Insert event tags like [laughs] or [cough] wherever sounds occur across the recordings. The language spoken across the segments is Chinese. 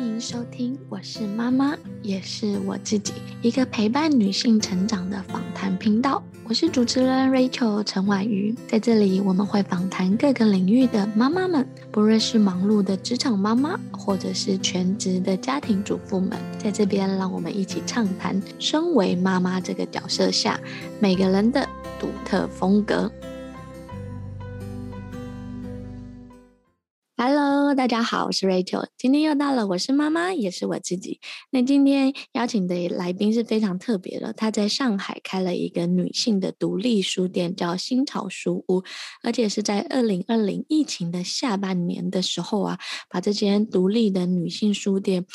迎收听，我是妈妈，也是我自己，一个陪伴女性成长的访谈频道。我是主持人 Rachel 陈婉瑜，在这里我们会访谈各个领域的妈妈们，不论是忙碌的职场妈妈，或者是全职的家庭主妇们，在这边让我们一起畅谈身为妈妈这个角色下每个人的独特风格。大家好，我是 Rachel。今天又到了，我是妈妈，也是我自己。那今天邀请的来宾是非常特别的，他在上海开了一个女性的独立书店，叫新潮书屋，而且是在二零二零疫情的下半年的时候啊，把这间独立的女性书店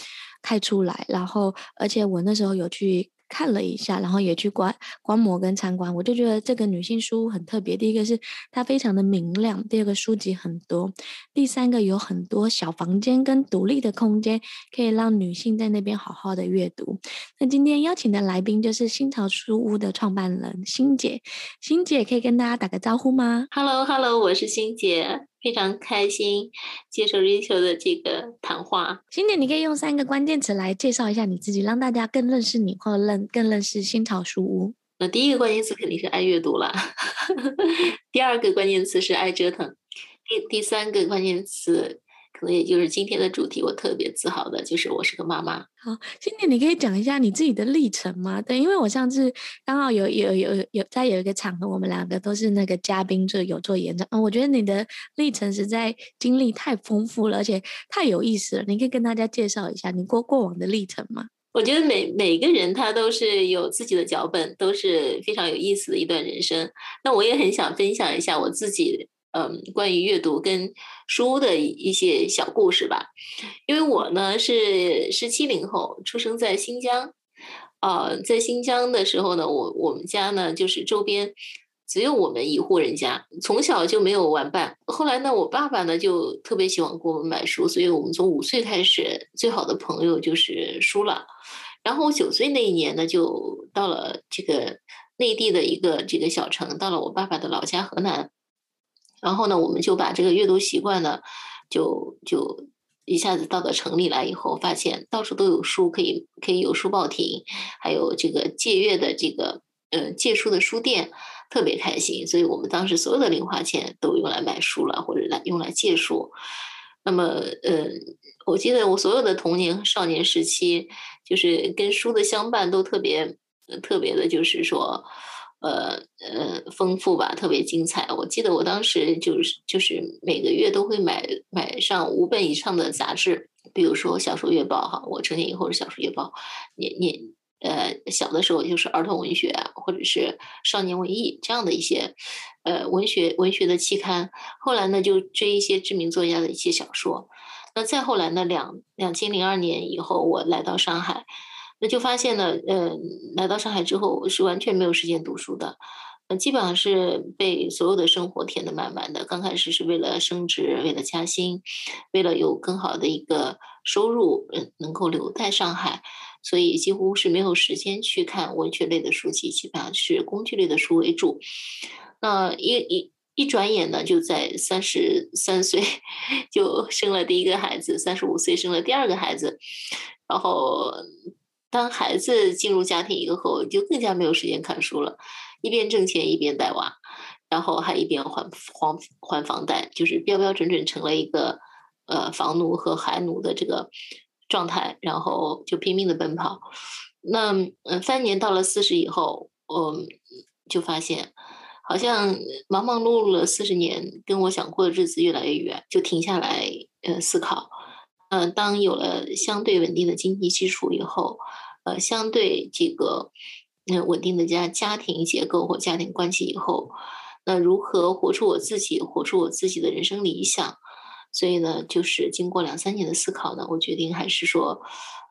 开出来。然后，而且我那时候有去。看了一下，然后也去观观摩跟参观，我就觉得这个女性书屋很特别。第一个是它非常的明亮，第二个书籍很多，第三个有很多小房间跟独立的空间，可以让女性在那边好好的阅读。那今天邀请的来宾就是新潮书屋的创办人欣姐，欣姐可以跟大家打个招呼吗？Hello，Hello，我是欣姐。非常开心接受 Rachel 的这个谈话。今天，你可以用三个关键词来介绍一下你自己，让大家更认识你，或认更认识新潮书屋。那第一个关键词肯定是爱阅读了，[laughs] 第二个关键词是爱折腾，第第三个关键词。可能也就是今天的主题，我特别自豪的就是我是个妈妈。好，欣姐，你可以讲一下你自己的历程吗？对，因为我上次刚好有有有有在有一个场合，我们两个都是那个嘉宾，就有做演讲。嗯，我觉得你的历程实在经历太丰富了，而且太有意思了。你可以跟大家介绍一下你过过往的历程吗？我觉得每每个人他都是有自己的脚本，都是非常有意思的一段人生。那我也很想分享一下我自己。嗯，关于阅读跟书的一些小故事吧，因为我呢是是七零后，出生在新疆，呃，在新疆的时候呢，我我们家呢就是周边只有我们一户人家，从小就没有玩伴。后来呢，我爸爸呢就特别喜欢给我们买书，所以我们从五岁开始，最好的朋友就是书了。然后我九岁那一年呢，就到了这个内地的一个这个小城，到了我爸爸的老家河南。然后呢，我们就把这个阅读习惯呢，就就一下子到到城里来以后，发现到处都有书，可以可以有书报亭，还有这个借阅的这个呃借书的书店，特别开心。所以我们当时所有的零花钱都用来买书了，或者来用来借书。那么呃，我记得我所有的童年和少年时期，就是跟书的相伴都特别特别的，就是说。呃呃，丰富吧，特别精彩。我记得我当时就是就是每个月都会买买上五本以上的杂志，比如说《小说月报》哈，我成年以后是《小说月报》，年年呃小的时候就是儿童文学啊或者是少年文艺这样的一些呃文学文学的期刊。后来呢，就追一些知名作家的一些小说。那再后来呢，两两千零二年以后，我来到上海。那就发现呢，呃，来到上海之后，是完全没有时间读书的，呃，基本上是被所有的生活填得满满的。刚开始是为了升职，为了加薪，为了有更好的一个收入，嗯，能够留在上海，所以几乎是没有时间去看文学类的书籍，基本上是工具类的书为主。那一一一转眼呢，就在三十三岁就生了第一个孩子，三十五岁生了第二个孩子，然后。当孩子进入家庭以后，就更加没有时间看书了，一边挣钱一边带娃，然后还一边还还还房贷，就是标标准准成了一个呃房奴和孩奴的这个状态，然后就拼命的奔跑。那嗯，三年到了四十以后，嗯，就发现好像忙忙碌碌了四十年，跟我想过的日子越来越远，就停下来呃思考。嗯，当有了相对稳定的经济基础以后，呃，相对这个嗯稳定的家家庭结构或家庭关系以后，那如何活出我自己，活出我自己的人生理想？所以呢，就是经过两三年的思考呢，我决定还是说，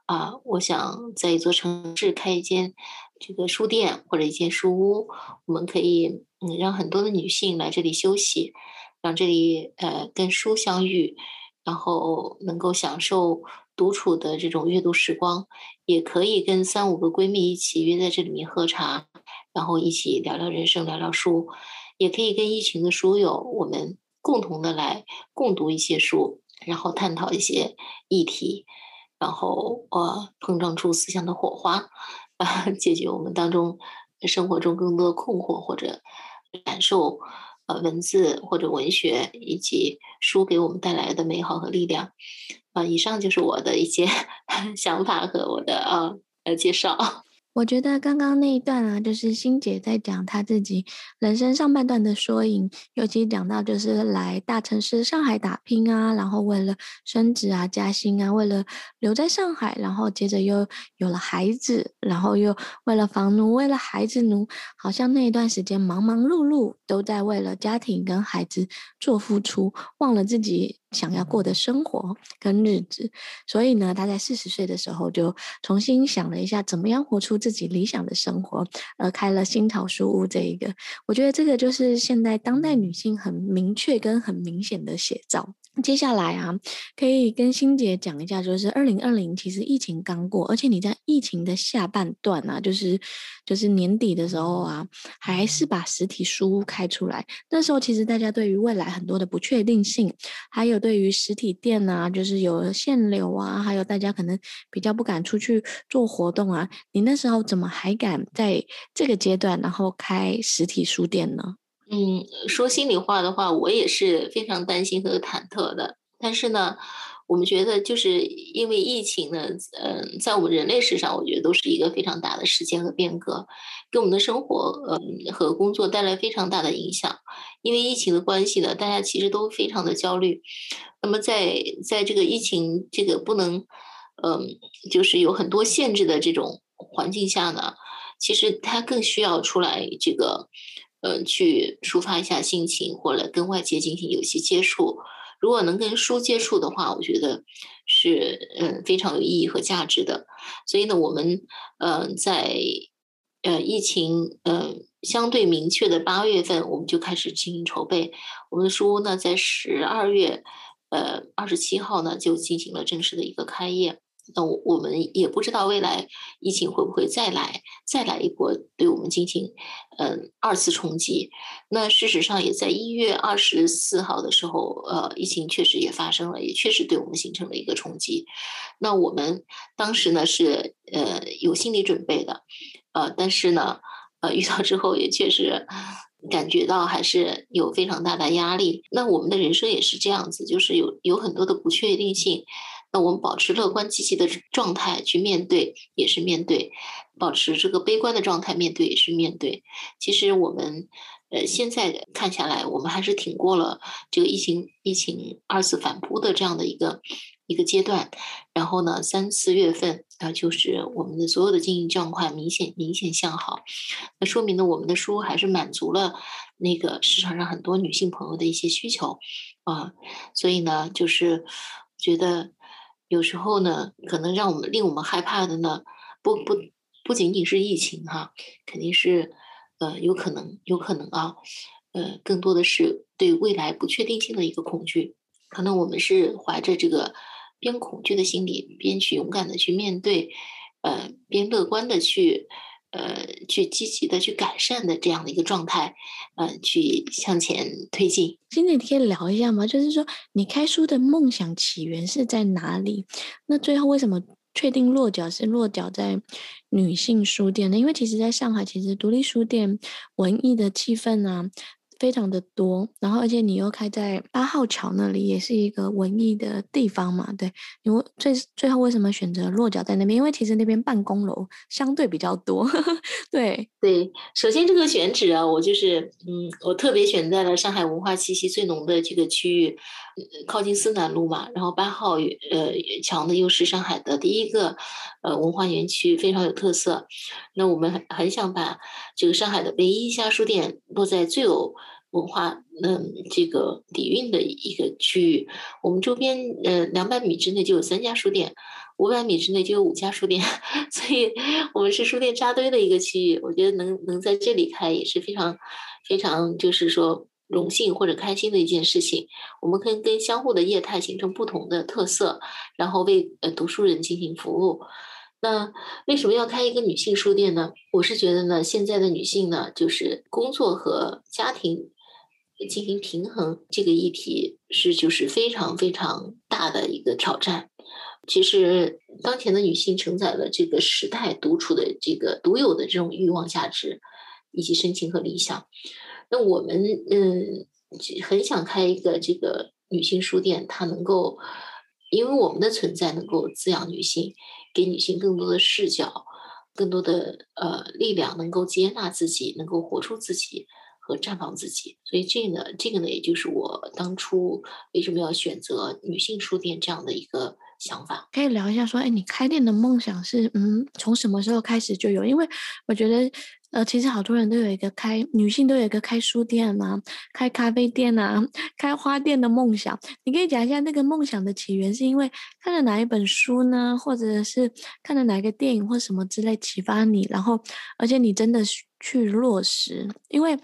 啊，我想在一座城市开一间这个书店或者一间书屋，我们可以嗯让很多的女性来这里休息，让这里呃跟书相遇。然后能够享受独处的这种阅读时光，也可以跟三五个闺蜜一起约在这里面喝茶，然后一起聊聊人生，聊聊书，也可以跟一群的书友，我们共同的来共读一些书，然后探讨一些议题。然后呃碰撞出思想的火花，啊，解决我们当中生活中更多的困惑或者感受，呃，文字或者文学以及书给我们带来的美好和力量，啊，以上就是我的一些 [laughs] 想法和我的啊呃介绍。我觉得刚刚那一段啊，就是欣姐在讲她自己人生上半段的缩影，尤其讲到就是来大城市上海打拼啊，然后为了升职啊、加薪啊，为了留在上海，然后接着又有了孩子，然后又为了房奴、为了孩子奴，好像那一段时间忙忙碌碌都在为了家庭跟孩子做付出，忘了自己。想要过的生活跟日子，所以呢，他在四十岁的时候就重新想了一下，怎么样活出自己理想的生活，而开了新桃书屋这一个。我觉得这个就是现代当代女性很明确跟很明显的写照。接下来啊，可以跟欣姐讲一下，就是二零二零其实疫情刚过，而且你在疫情的下半段啊，就是就是年底的时候啊，还是把实体书屋开出来。那时候其实大家对于未来很多的不确定性，还有对于实体店啊，就是有限流啊，还有大家可能比较不敢出去做活动啊，你那时候怎么还敢在这个阶段然后开实体书店呢？嗯，说心里话的话，我也是非常担心和忐忑的。但是呢，我们觉得就是因为疫情呢，嗯，在我们人类史上，我觉得都是一个非常大的事件和变革，给我们的生活嗯和工作带来非常大的影响。因为疫情的关系呢，大家其实都非常的焦虑。那么在在这个疫情这个不能嗯，就是有很多限制的这种环境下呢，其实他更需要出来这个。嗯，去抒发一下心情，或者跟外界进行有些接触。如果能跟书接触的话，我觉得是嗯非常有意义和价值的。所以呢，我们嗯在呃疫情嗯相对明确的八月份，我们就开始进行筹备。我们的书屋呢，在十二月呃二十七号呢就进行了正式的一个开业。那我我们也不知道未来疫情会不会再来，再来一波对我们进行嗯二次冲击。那事实上也在一月二十四号的时候，呃，疫情确实也发生了，也确实对我们形成了一个冲击。那我们当时呢是呃有心理准备的，呃，但是呢呃遇到之后也确实感觉到还是有非常大的压力。那我们的人生也是这样子，就是有有很多的不确定性。那我们保持乐观积极的状态去面对，也是面对；保持这个悲观的状态面对，也是面对。其实我们，呃，现在看下来，我们还是挺过了这个疫情疫情二次反扑的这样的一个一个阶段。然后呢，三四月份啊，就是我们的所有的经营状况明显明显向好，那说明呢，我们的书还是满足了那个市场上很多女性朋友的一些需求啊。所以呢，就是觉得。有时候呢，可能让我们令我们害怕的呢，不不不仅仅是疫情哈，肯定是，呃，有可能有可能啊，呃，更多的是对未来不确定性的一个恐惧。可能我们是怀着这个边恐惧的心理，边去勇敢的去面对，呃，边乐观的去。呃，去积极的去改善的这样的一个状态，呃，去向前推进。今天你可以聊一下吗？就是说，你开书的梦想起源是在哪里？那最后为什么确定落脚是落脚在女性书店呢？因为其实在上海，其实独立书店文艺的气氛啊。非常的多，然后而且你又开在八号桥那里，也是一个文艺的地方嘛，对。因为最最后为什么选择落脚在那边？因为其实那边办公楼相对比较多，呵 [laughs] 呵对对。首先这个选址啊，我就是嗯，我特别选在了上海文化气息最浓的这个区域，靠近思南路嘛。然后八号呃桥呢又是上海的第一个呃文化园区，非常有特色。那我们很很想把这个上海的唯一一家书店落在最有文化，嗯，这个底蕴的一个区域，我们周边，呃，两百米之内就有三家书店，五百米之内就有五家书店，[laughs] 所以我们是书店扎堆的一个区域。我觉得能能在这里开也是非常非常，就是说荣幸或者开心的一件事情。我们可以跟相互的业态形成不同的特色，然后为呃读书人进行服务。那为什么要开一个女性书店呢？我是觉得呢，现在的女性呢，就是工作和家庭。进行平衡这个议题是就是非常非常大的一个挑战。其实当前的女性承载了这个时代独处的这个独有的这种欲望价值以及深情和理想。那我们嗯很想开一个这个女性书店，它能够因为我们的存在能够滋养女性，给女性更多的视角，更多的呃力量，能够接纳自己，能够活出自己。和绽放自己，所以这个呢，这个呢，也就是我当初为什么要选择女性书店这样的一个想法。可以聊一下，说，哎，你开店的梦想是，嗯，从什么时候开始就有？因为我觉得，呃，其实好多人都有一个开女性都有一个开书店啊，开咖啡店啊，开花店的梦想。你可以讲一下那个梦想的起源，是因为看了哪一本书呢，或者是看了哪个电影或什么之类启发你？然后，而且你真的是。去落实，因为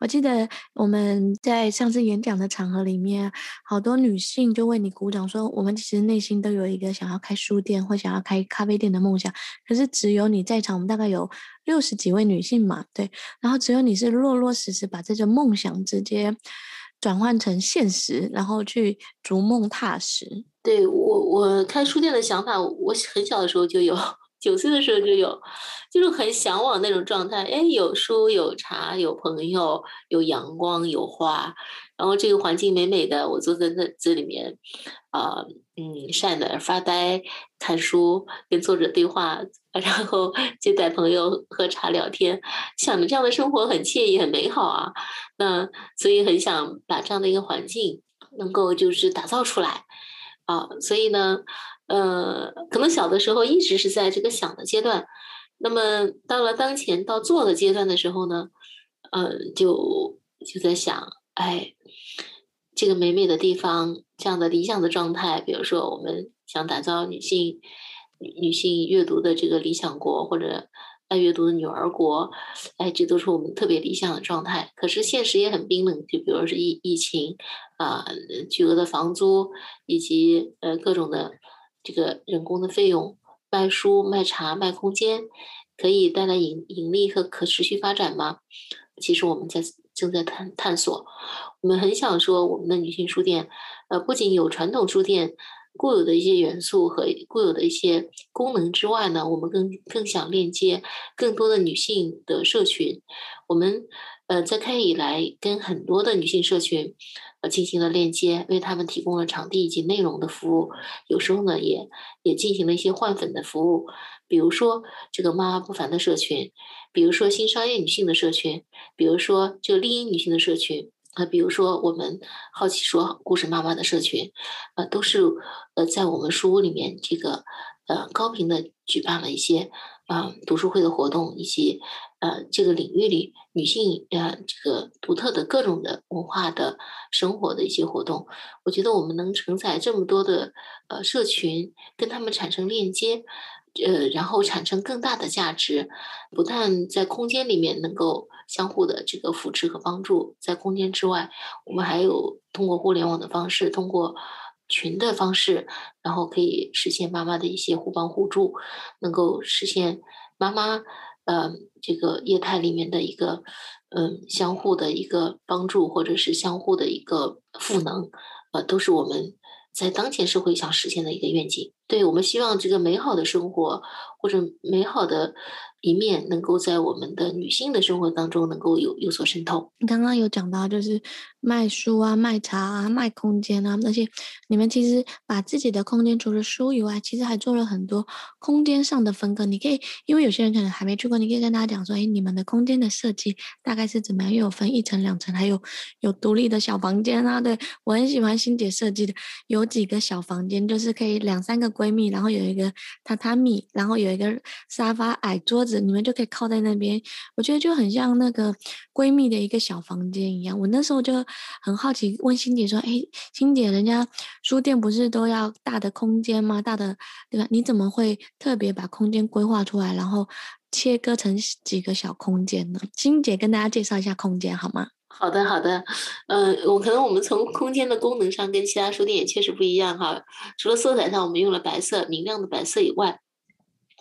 我记得我们在上次演讲的场合里面，好多女性就为你鼓掌，说我们其实内心都有一个想要开书店或想要开咖啡店的梦想，可是只有你在场，我们大概有六十几位女性嘛，对，然后只有你是落落实实把这个梦想直接转换成现实，然后去逐梦踏实。对，我，我开书店的想法，我很小的时候就有。九岁的时候就有，就是很向往那种状态。哎，有书有茶有朋友有阳光有花，然后这个环境美美的，我坐在那这里面，啊、嗯，晒着发呆看书，跟作者对话，然后 [laughs] 接待朋友喝茶聊天，想着这样的生活很惬意很美好啊。那所以很想把这样的一个环境能够就是打造出来啊。所以呢。呃，可能小的时候一直是在这个想的阶段，那么到了当前到做的阶段的时候呢，呃，就就在想，哎，这个美美的地方，这样的理想的状态，比如说我们想打造女性女性阅读的这个理想国，或者爱阅读的女儿国，哎，这都是我们特别理想的状态。可是现实也很冰冷，就比如是疫疫情啊，巨额的房租以及呃各种的。这个人工的费用，卖书、卖茶、卖空间，可以带来盈盈利和可持续发展吗？其实我们在正在探探索。我们很想说，我们的女性书店，呃，不仅有传统书店固有的一些元素和固有的一些功能之外呢，我们更更想链接更多的女性的社群。我们呃，在开业以来，跟很多的女性社群呃。进行了链接，为他们提供了场地以及内容的服务。有时候呢，也也进行了一些换粉的服务，比如说这个妈妈不凡的社群，比如说新商业女性的社群，比如说就丽音女性的社群，啊，比如说我们好奇说故事妈妈的社群，呃，都是呃在我们书屋里面这个呃高频的举办了一些啊、读书会的活动以及。呃，这个领域里女性呃，这个独特的各种的文化的生活的一些活动，我觉得我们能承载这么多的呃社群，跟他们产生链接，呃，然后产生更大的价值，不但在空间里面能够相互的这个扶持和帮助，在空间之外，我们还有通过互联网的方式，通过群的方式，然后可以实现妈妈的一些互帮互助，能够实现妈妈。呃，这个业态里面的一个，嗯、相互的一个帮助，或者是相互的一个赋能，呃，都是我们在当前社会想实现的一个愿景。对，我们希望这个美好的生活，或者美好的。一面能够在我们的女性的生活当中能够有有所渗透。你刚刚有讲到，就是卖书啊、卖茶啊、卖空间啊，那些你们其实把自己的空间除了书以外，其实还做了很多空间上的分割。你可以，因为有些人可能还没去过，你可以跟大家讲说，哎，你们的空间的设计大概是怎么样？又有分一层、两层，还有有独立的小房间啊。对，我很喜欢欣姐设计的，有几个小房间，就是可以两三个闺蜜，然后有一个榻榻米，然后有一个沙发、矮桌子。你们就可以靠在那边，我觉得就很像那个闺蜜的一个小房间一样。我那时候就很好奇，问欣姐说：“哎，欣姐，人家书店不是都要大的空间吗？大的，对吧？你怎么会特别把空间规划出来，然后切割成几个小空间呢？”欣姐跟大家介绍一下空间好吗？好的，好的。嗯、呃，我可能我们从空间的功能上跟其他书店也确实不一样哈。除了色彩上我们用了白色，明亮的白色以外。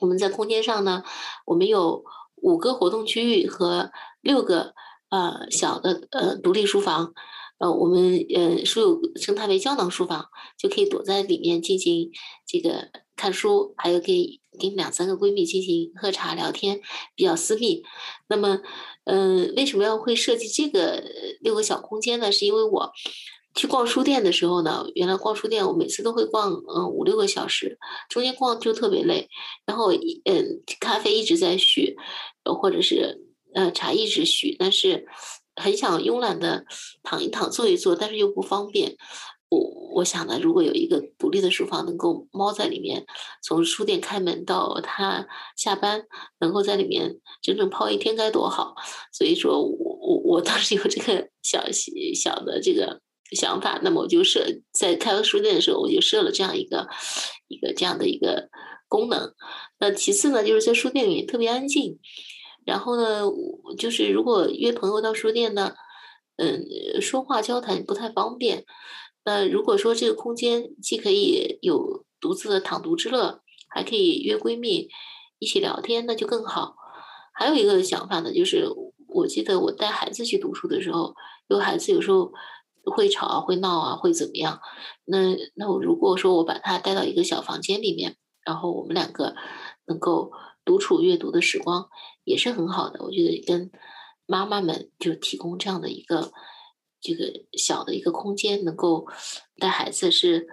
我们在空间上呢，我们有五个活动区域和六个呃小的呃独立书房，呃，我们呃书友称它为胶囊书房，就可以躲在里面进行这个看书，还有给跟两三个闺蜜进行喝茶聊天，比较私密。那么，嗯、呃，为什么要会设计这个六个小空间呢？是因为我去逛书店的时候呢，原来逛书店我每次都会逛嗯五六个小时，中间逛就特别累，然后嗯咖啡一直在续，或者是呃茶一直续，但是很想慵懒的躺一躺坐一坐，但是又不方便。我想呢，如果有一个独立的书房，能够猫在里面，从书店开门到他下班，能够在里面整整泡一天，该多好！所以说我我我当时有这个小小的这个想法，那么我就设在开书店的时候，我就设了这样一个一个这样的一个功能。那其次呢，就是在书店里面特别安静，然后呢，就是如果约朋友到书店呢，嗯，说话交谈不太方便。那，如果说这个空间既可以有独自的躺读之乐，还可以约闺蜜一起聊天，那就更好。还有一个想法呢，就是我记得我带孩子去读书的时候，有孩子有时候会吵啊，会闹啊，会怎么样？那那我如果说我把他带到一个小房间里面，然后我们两个能够独处阅读的时光，也是很好的。我觉得跟妈妈们就提供这样的一个。这个小的一个空间，能够带孩子是，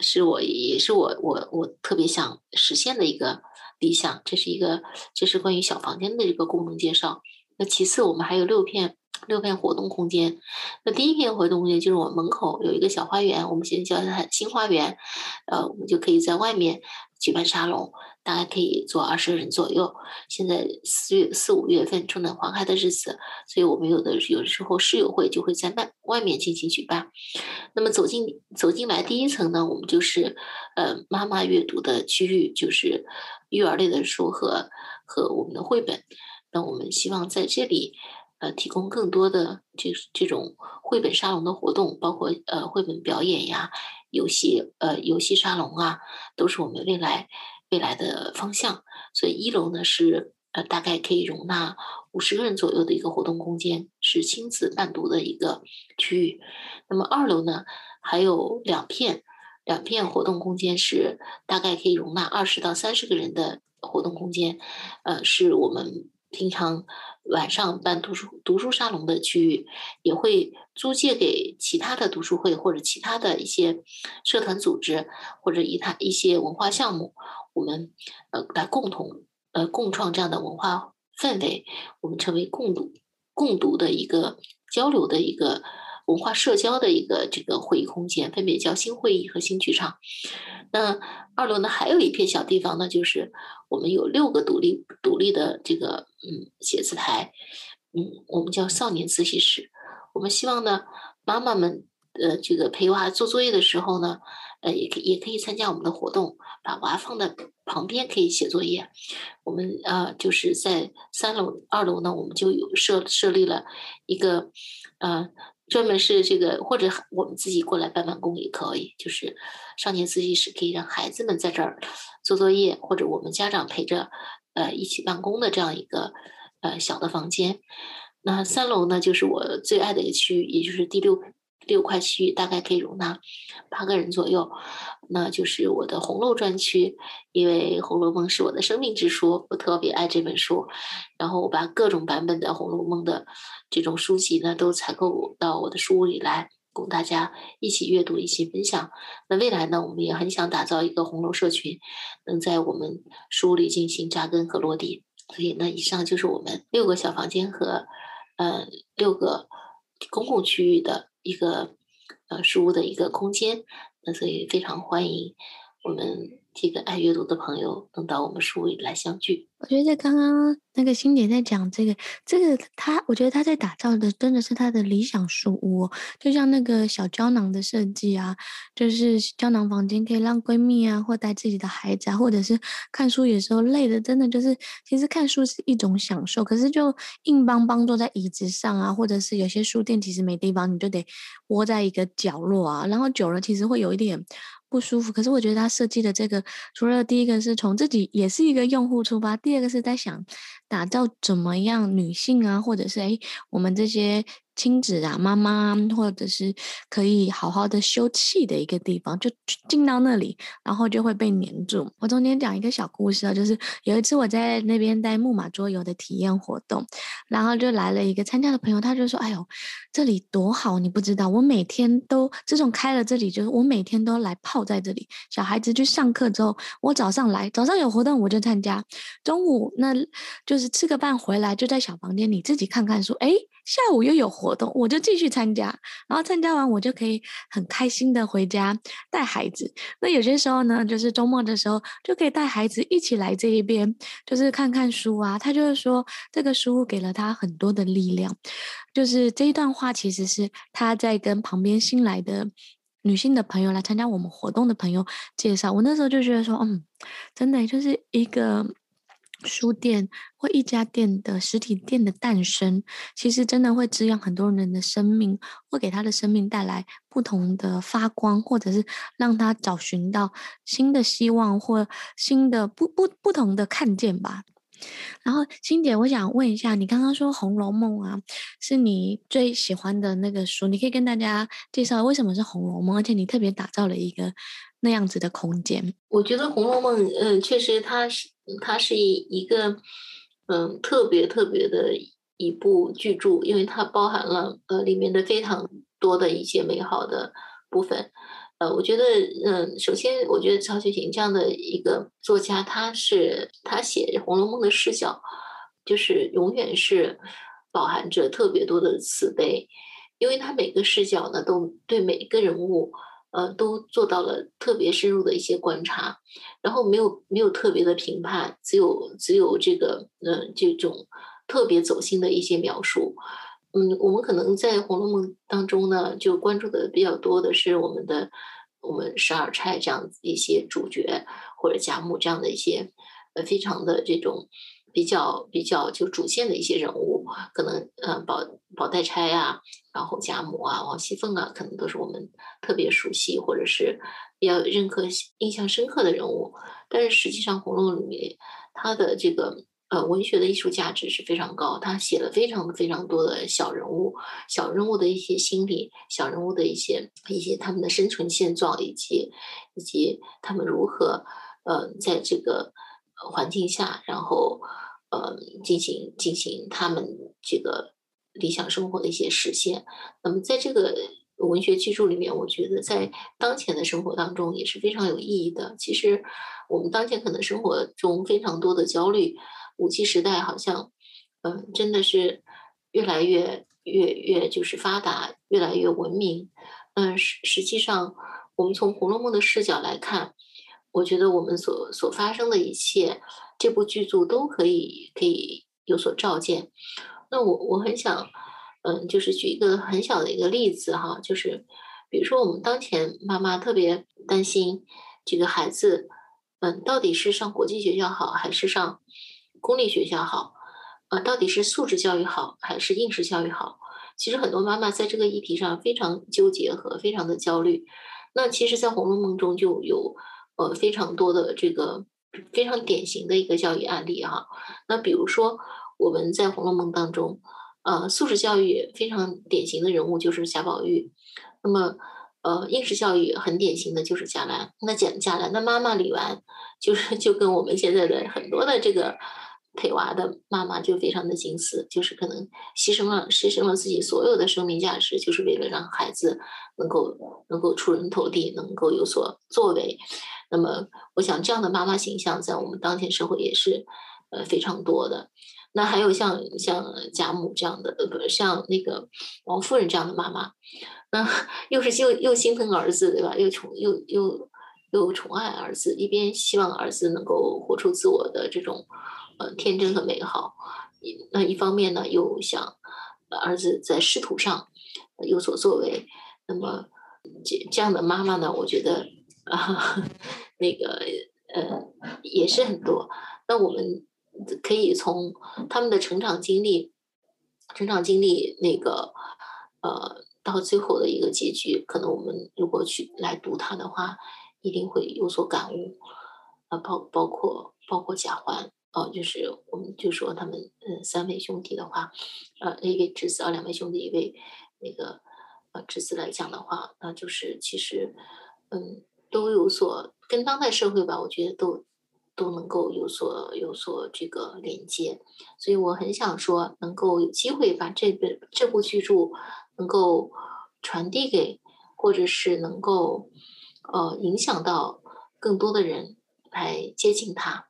是我也是我我我特别想实现的一个理想。这是一个，这是关于小房间的一个功能介绍。那其次，我们还有六片六片活动空间。那第一片活动空间就是我们门口有一个小花园，我们现在叫它新花园。呃，我们就可以在外面举办沙龙。大概可以坐二十人左右。现在四月四五月份春暖花开的日子，所以我们有的有的时候室友会就会在外外面进行举办。那么走进走进来第一层呢，我们就是呃妈妈阅读的区域，就是育儿类的书和和我们的绘本。那我们希望在这里呃提供更多的这这种绘本沙龙的活动，包括呃绘本表演呀、游戏呃游戏沙龙啊，都是我们未来。未来的方向，所以一楼呢是呃大概可以容纳五十个人左右的一个活动空间，是亲子伴读的一个区域。那么二楼呢还有两片两片活动空间，是大概可以容纳二十到三十个人的活动空间，呃，是我们平常晚上办读书读书沙龙的区域，也会租借给其他的读书会或者其他的一些社团组织或者一他一些文化项目。我们呃来共同呃共创这样的文化氛围，我们成为共读共读的一个交流的一个文化社交的一个这个会议空间，分别叫新会议和新剧场。那二楼呢还有一片小地方呢，就是我们有六个独立独立的这个嗯写字台，嗯我们叫少年自习室。我们希望呢妈妈们呃这个陪娃做作业的时候呢。呃，也可也可以参加我们的活动，把娃放在旁边可以写作业。我们呃就是在三楼、二楼呢，我们就有设设立了一个呃专门是这个，或者我们自己过来办办公也可以，就是少年自习室可以让孩子们在这儿做作业，或者我们家长陪着呃一起办公的这样一个呃小的房间。那三楼呢，就是我最爱的一个区域，也就是第六。六块区域大概可以容纳八个人左右，那就是我的红楼专区，因为《红楼梦》是我的生命之书，我特别爱这本书。然后我把各种版本的《红楼梦》的这种书籍呢，都采购到我的书屋里来，供大家一起阅读、一起分享。那未来呢，我们也很想打造一个红楼社群，能在我们书屋里进行扎根和落地。所以呢，以上就是我们六个小房间和呃六个公共区域的。一个呃书屋的一个空间，那所以非常欢迎我们这个爱阅读的朋友能到我们书屋里来相聚。我觉得刚刚那个欣姐在讲这个，这个她，我觉得她在打造的真的是她的理想书屋，就像那个小胶囊的设计啊，就是胶囊房间可以让闺蜜啊，或带自己的孩子啊，或者是看书有时候累的，真的就是其实看书是一种享受，可是就硬邦邦坐在椅子上啊，或者是有些书店其实没地方，你就得窝在一个角落啊，然后久了其实会有一点。不舒服，可是我觉得他设计的这个，除了第一个是从自己也是一个用户出发，第二个是在想打造怎么样女性啊，或者是诶我们这些亲子啊、妈妈，或者是可以好好的休憩的一个地方，就进到那里，然后就会被黏住。我中间讲一个小故事啊，就是有一次我在那边带木马桌游的体验活动，然后就来了一个参加的朋友，他就说：“哎呦，这里多好，你不知道，我每天都自从开了这里，就是我每天都来泡在这里。小孩子去上课之后，我早上来，早上有活动我就参加，中午那就是吃个饭回来就在小房间里自己看看书，哎。”下午又有活活动，我就继续参加，然后参加完我就可以很开心的回家带孩子。那有些时候呢，就是周末的时候就可以带孩子一起来这一边，就是看看书啊。他就是说，这个书给了他很多的力量。就是这一段话其实是他在跟旁边新来的女性的朋友来参加我们活动的朋友介绍。我那时候就觉得说，嗯，真的就是一个。书店或一家店的实体店的诞生，其实真的会滋养很多人的生命，会给他的生命带来不同的发光，或者是让他找寻到新的希望或新的不不不同的看见吧。然后，欣姐，我想问一下，你刚刚说《红楼梦》啊，是你最喜欢的那个书，你可以跟大家介绍为什么是《红楼梦》，而且你特别打造了一个那样子的空间。我觉得《红楼梦》嗯，确实它是它是一一个嗯特别特别的一部巨著，因为它包含了呃里面的非常多的一些美好的部分。呃，我觉得，嗯，首先，我觉得曹雪芹这样的一个作家，他是他写《红楼梦》的视角，就是永远是饱含着特别多的慈悲，因为他每个视角呢，都对每个人物，呃，都做到了特别深入的一些观察，然后没有没有特别的评判，只有只有这个，嗯，这种特别走心的一些描述。嗯，我们可能在《红楼梦》当中呢，就关注的比较多的是我们的我们十二钗这样子一些主角，或者贾母这样的一些呃非常的这种比较比较就主线的一些人物，可能呃宝宝黛钗呀，然后贾母啊、王熙凤啊，可能都是我们特别熟悉或者是比较认可、印象深刻的人物。但是实际上，《红楼梦》里面它的这个。呃，文学的艺术价值是非常高，他写了非常非常多的小人物，小人物的一些心理，小人物的一些一些他们的生存现状，以及以及他们如何呃在这个环境下，然后呃进行进行他们这个理想生活的一些实现。那么在这个文学巨著里面，我觉得在当前的生活当中也是非常有意义的。其实我们当前可能生活中非常多的焦虑。五 G 时代好像，嗯，真的是越来越越越就是发达，越来越文明。嗯，实实际上，我们从《红楼梦》的视角来看，我觉得我们所所发生的一切，这部剧组都可以可以有所照见。那我我很想，嗯，就是举一个很小的一个例子哈，就是比如说我们当前妈妈特别担心这个孩子，嗯，到底是上国际学校好还是上公立学校好，呃，到底是素质教育好还是应试教育好？其实很多妈妈在这个议题上非常纠结和非常的焦虑。那其实，在《红楼梦》中就有呃非常多的这个非常典型的一个教育案例哈。那比如说我们在《红楼梦》当中，呃，素质教育非常典型的人物就是贾宝玉。那么，呃，应试教育很典型的就是贾兰。那贾贾兰的妈妈李纨，就是就跟我们现在的很多的这个。陪娃的妈妈就非常的近似，就是可能牺牲了牺牲了自己所有的生命价值，就是为了让孩子能够能够出人头地，能够有所作为。那么，我想这样的妈妈形象在我们当前社会也是呃非常多的。那还有像像贾母这样的，不是像那个王夫人这样的妈妈，那又是又又心疼儿子，对吧？又宠又又又宠爱儿子，一边希望儿子能够活出自我的这种。呃，天真和美好，那一方面呢，又想儿子在仕途上有所作为。那么这这样的妈妈呢，我觉得啊，[laughs] 那个呃也是很多。那我们可以从他们的成长经历，成长经历那个呃到最后的一个结局，可能我们如果去来读它的话，一定会有所感悟。啊，包包括包括贾环。哦，就是我们就说他们嗯三位兄弟的话，呃一位侄子啊两位兄弟一位那个呃侄子来讲的话，那就是其实嗯都有所跟当代社会吧，我觉得都都能够有所有所这个连接，所以我很想说能够有机会把这本这部巨著能够传递给，或者是能够呃影响到更多的人来接近它。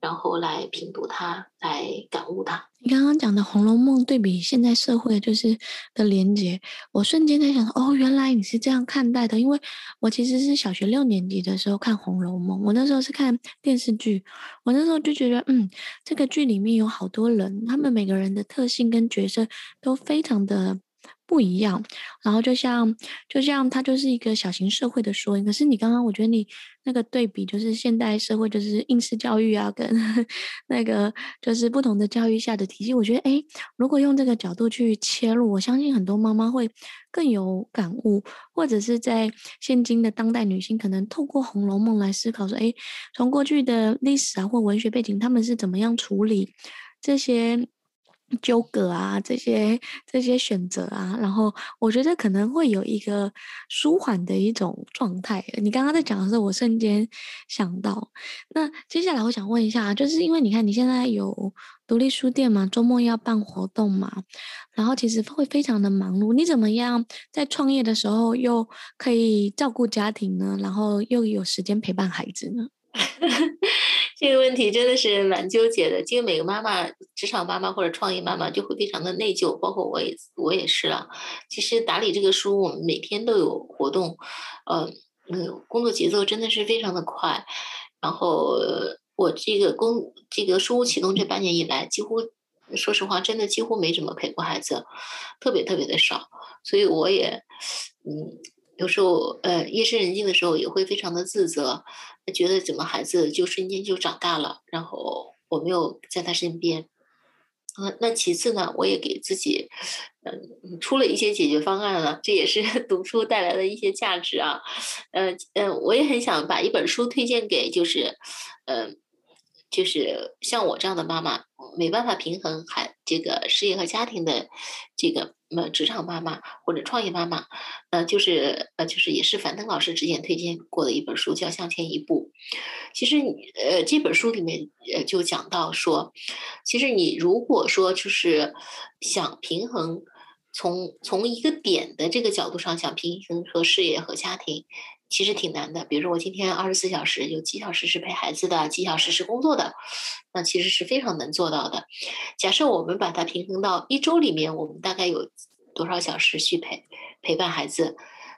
然后来品读它，来感悟它。你刚刚讲的《红楼梦》对比现在社会就是的连接，我瞬间在想，哦，原来你是这样看待的。因为我其实是小学六年级的时候看《红楼梦》，我那时候是看电视剧，我那时候就觉得，嗯，这个剧里面有好多人，他们每个人的特性跟角色都非常的。不一样，然后就像就像它就是一个小型社会的缩影。可是你刚刚我觉得你那个对比，就是现代社会就是应试教育啊，跟 [laughs] 那个就是不同的教育下的体系。我觉得，诶，如果用这个角度去切入，我相信很多妈妈会更有感悟，或者是在现今的当代女性，可能透过《红楼梦》来思考说，诶，从过去的历史啊或文学背景，他们是怎么样处理这些。纠葛啊，这些这些选择啊，然后我觉得可能会有一个舒缓的一种状态。你刚刚在讲的时候，我瞬间想到，那接下来我想问一下，就是因为你看你现在有独立书店嘛，周末要办活动嘛，然后其实会非常的忙碌。你怎么样在创业的时候又可以照顾家庭呢？然后又有时间陪伴孩子呢？[laughs] 这个问题真的是蛮纠结的。因为每个妈妈，职场妈妈或者创业妈妈就会非常的内疚，包括我也我也是啊。其实打理这个书，我们每天都有活动，呃，嗯，工作节奏真的是非常的快。然后我这个工这个书屋启动这半年以来，几乎说实话，真的几乎没怎么陪过孩子，特别特别的少。所以我也，嗯。有时候，呃，夜深人静的时候，也会非常的自责，觉得怎么孩子就瞬间就长大了，然后我没有在他身边。嗯，那其次呢，我也给自己，嗯，出了一些解决方案了，这也是 [laughs] 读书带来的一些价值啊。呃、嗯，我也很想把一本书推荐给，就是，嗯、呃，就是像我这样的妈妈，没办法平衡孩这个事业和家庭的这个。那职场妈妈或者创业妈妈，呃，就是呃，就是也是樊登老师之前推荐过的一本书，叫《向前一步》。其实呃，这本书里面呃就讲到说，其实你如果说就是想平衡，从从一个点的这个角度上想平衡和事业和家庭。其实挺难的，比如说我今天二十四小时有几小时是陪孩子的，几小时是工作的，那其实是非常难做到的。假设我们把它平衡到一周里面，我们大概有多少小时去陪陪伴孩子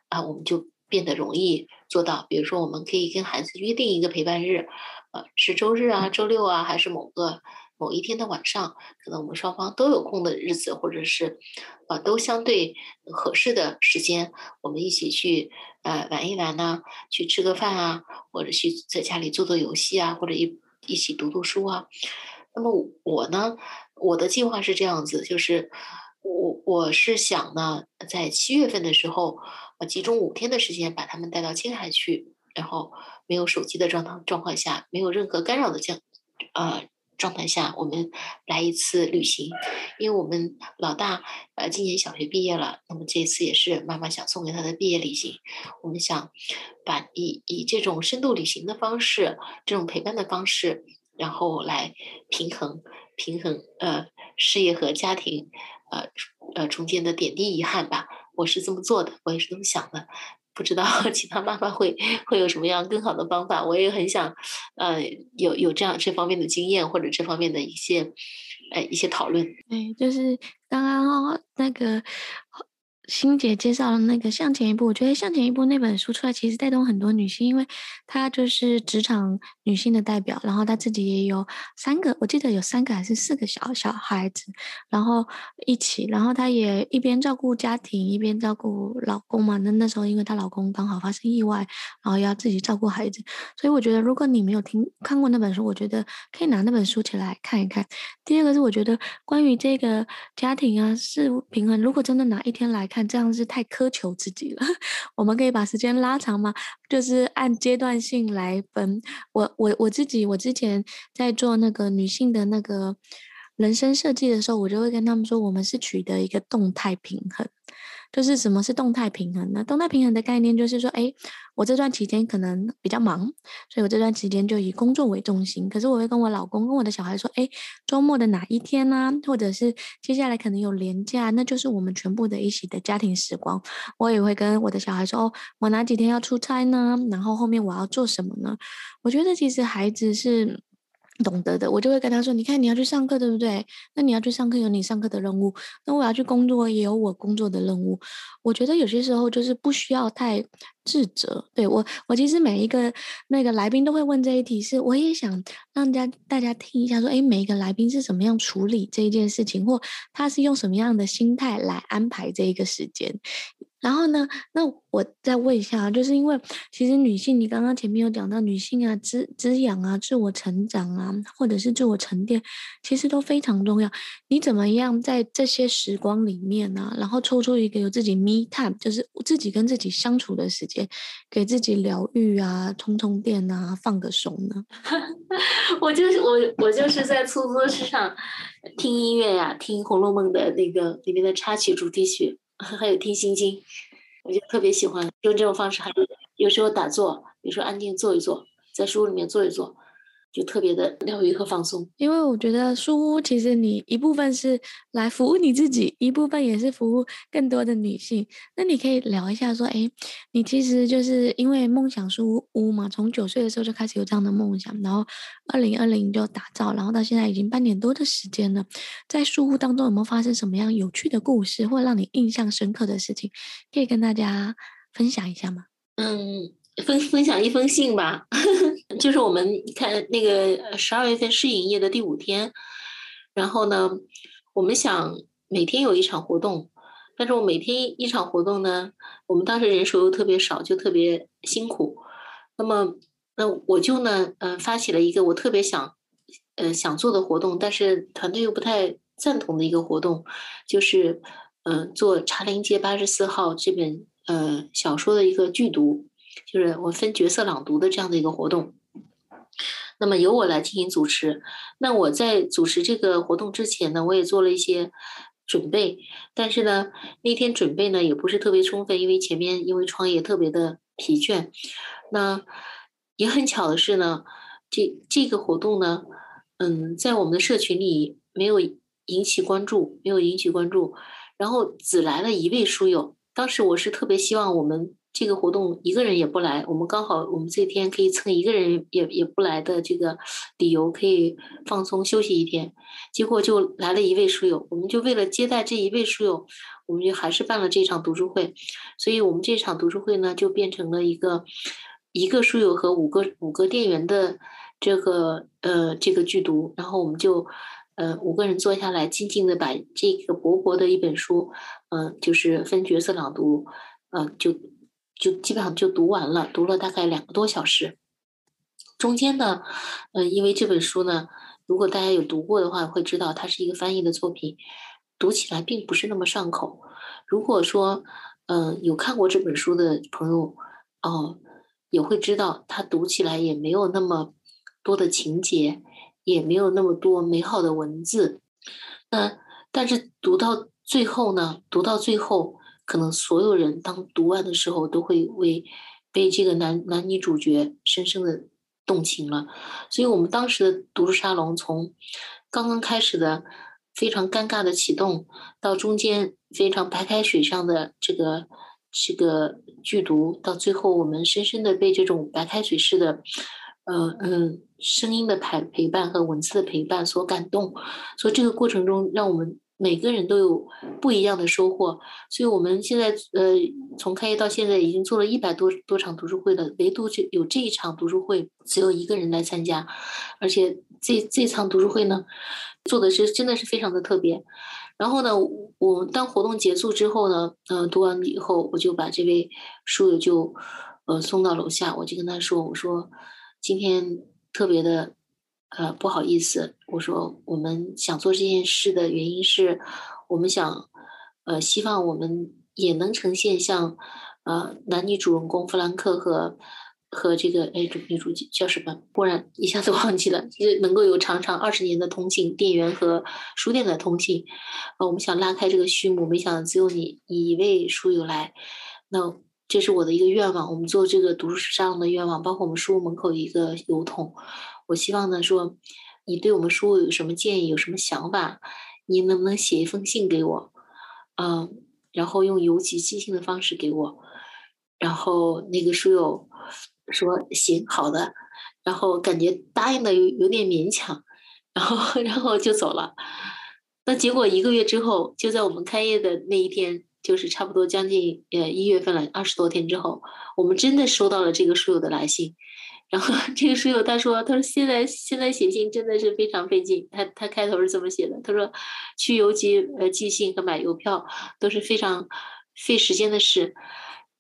啊？我们就变得容易做到。比如说，我们可以跟孩子约定一个陪伴日，呃，是周日啊、周六啊，还是某个某一天的晚上，可能我们双方都有空的日子，或者是呃都相对合适的时间，我们一起去。呃，玩一玩呢，去吃个饭啊，或者去在家里做做游戏啊，或者一一起读读书啊。那么我呢，我的计划是这样子，就是我我是想呢，在七月份的时候，我，集中五天的时间把他们带到青海去，然后没有手机的状态状况下，没有任何干扰的这样，呃。状态下，我们来一次旅行，因为我们老大呃今年小学毕业了，那么这次也是妈妈想送给他的毕业旅行。我们想把以以这种深度旅行的方式，这种陪伴的方式，然后来平衡平衡呃事业和家庭呃呃中间的点滴遗憾吧。我是这么做的，我也是这么想的。不知道 [laughs] 其他妈妈会会有什么样更好的方法，我也很想，呃，有有这样这方面的经验或者这方面的一些，呃，一些讨论。对，就是刚刚那个。欣姐介绍了那个《向前一步》，我觉得《向前一步》那本书出来，其实带动很多女性，因为她就是职场女性的代表，然后她自己也有三个，我记得有三个还是四个小小孩子，然后一起，然后她也一边照顾家庭，一边照顾老公嘛。那那时候，因为她老公刚好发生意外，然后要自己照顾孩子，所以我觉得，如果你没有听看过那本书，我觉得可以拿那本书起来看一看。第二个是，我觉得关于这个家庭啊，事物平衡，如果真的哪一天来看。这样是太苛求自己了。[laughs] 我们可以把时间拉长吗？就是按阶段性来分。我我我自己，我之前在做那个女性的那个人生设计的时候，我就会跟他们说，我们是取得一个动态平衡。就是什么是动态平衡呢？动态平衡的概念就是说，哎，我这段期间可能比较忙，所以我这段期间就以工作为重心。可是我会跟我老公、跟我的小孩说，哎，周末的哪一天呢、或者是接下来可能有连假，那就是我们全部的一起的家庭时光。我也会跟我的小孩说，哦，我哪几天要出差呢？然后后面我要做什么呢？我觉得其实孩子是。懂得的，我就会跟他说：“你看，你要去上课，对不对？那你要去上课，有你上课的任务；那我要去工作，也有我工作的任务。我觉得有些时候就是不需要太自责。对，我，我其实每一个那个来宾都会问这一题，是我也想让大家大家听一下，说，诶，每一个来宾是怎么样处理这一件事情，或他是用什么样的心态来安排这一个时间。”然后呢，那我再问一下啊，就是因为其实女性，你刚刚前面有讲到女性啊，滋滋养啊，自我成长啊，或者是自我沉淀，其实都非常重要。你怎么样在这些时光里面呢、啊，然后抽出一个有自己 me time，就是自己跟自己相处的时间，给自己疗愈啊，充充电啊，放个松呢？[laughs] 我就是我，我就是在出租车上听音乐呀、听《红楼梦》的那个里面的插曲主题曲。[laughs] 还有听心经，我就特别喜欢用这种方式。还有有时候打坐，比如说安静坐一坐，在书里面坐一坐。就特别的疗愈和放松，因为我觉得书屋其实你一部分是来服务你自己，一部分也是服务更多的女性。那你可以聊一下说，哎，你其实就是因为梦想书屋嘛，从九岁的时候就开始有这样的梦想，然后二零二零就打造，然后到现在已经半年多的时间了。在书屋当中有没有发生什么样有趣的故事，或让你印象深刻的事情，可以跟大家分享一下吗？嗯。分分享一封信吧，[laughs] 就是我们看那个十二月份试营业的第五天，然后呢，我们想每天有一场活动，但是我每天一场活动呢，我们当时人手又特别少，就特别辛苦。那么，那我就呢，嗯、呃，发起了一个我特别想，呃，想做的活动，但是团队又不太赞同的一个活动，就是，嗯、呃，做《茶陵街八十四号》这本呃小说的一个剧读。就是我分角色朗读的这样的一个活动，那么由我来进行主持。那我在主持这个活动之前呢，我也做了一些准备，但是呢，那天准备呢也不是特别充分，因为前面因为创业特别的疲倦。那也很巧的是呢，这这个活动呢，嗯，在我们的社群里没有引起关注，没有引起关注，然后只来了一位书友。当时我是特别希望我们。这个活动一个人也不来，我们刚好我们这天可以蹭一个人也也不来的这个理由，可以放松休息一天。结果就来了一位书友，我们就为了接待这一位书友，我们就还是办了这场读书会。所以我们这场读书会呢，就变成了一个一个书友和五个五个店员的这个呃这个剧读，然后我们就呃五个人坐下来，静静的把这个薄薄的一本书，嗯、就是分角色朗读，嗯、就。就基本上就读完了，读了大概两个多小时。中间呢，嗯、呃，因为这本书呢，如果大家有读过的话，会知道它是一个翻译的作品，读起来并不是那么上口。如果说，嗯、有看过这本书的朋友，哦、也会知道它读起来也没有那么多的情节，也没有那么多美好的文字。那、但是读到最后呢，读到最后。可能所有人当读完的时候，都会为被这个男男女主角深深的动情了。所以，我们当时的读书沙龙从刚刚开始的非常尴尬的启动，到中间非常白开水上的这个这个剧读，到最后我们深深的被这种白开水式的，呃嗯声音的陪陪伴和文字的陪伴所感动。所以，这个过程中让我们。每个人都有不一样的收获，所以我们现在呃，从开业到现在已经做了一百多多场读书会了，唯独这有这一场读书会只有一个人来参加，而且这这场读书会呢，做的是真的是非常的特别。然后呢，我当活动结束之后呢，嗯、呃，读完以后，我就把这位书友就呃送到楼下，我就跟他说，我说今天特别的。呃，不好意思，我说我们想做这件事的原因是，我们想，呃，希望我们也能呈现像呃男女主人公弗兰克和和这个哎主女主角叫什么？不然一下子忘记了。就能够有长长二十年的通信，店员和书店的通信。呃，我们想拉开这个序幕，没想到只有你一位书友来。那这是我的一个愿望，我们做这个读书沙龙的愿望，包括我们书屋门口一个邮筒。我希望呢说，你对我们书屋有什么建议，有什么想法，你能不能写一封信给我？嗯，然后用邮寄寄信的方式给我。然后那个书友说行，好的，然后感觉答应的有有点勉强，然后然后就走了。那结果一个月之后，就在我们开业的那一天。就是差不多将近呃一月份了，二十多天之后，我们真的收到了这个书友的来信，然后 [laughs] 这个书友他说，他说现在现在写信真的是非常费劲，他他开头是这么写的，他说去邮局呃寄信和买邮票都是非常费时间的事，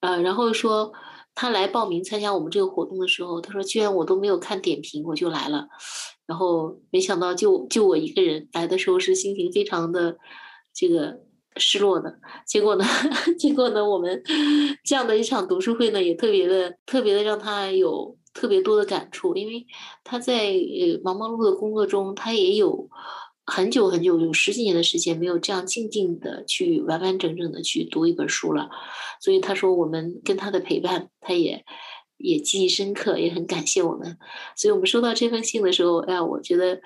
呃，然后说他来报名参加我们这个活动的时候，他说居然我都没有看点评我就来了，然后没想到就就我一个人来的时候是心情非常的这个。失落的结果呢？[laughs] 结果呢？我们这样的一场读书会呢，也特别的、特别的让他有特别多的感触，因为他在呃忙忙碌碌的工作中，他也有很久很久，有十几年的时间没有这样静静的去完完整整的去读一本书了。所以他说，我们跟他的陪伴，他也也记忆深刻，也很感谢我们。所以我们收到这封信的时候，哎呀，我觉得，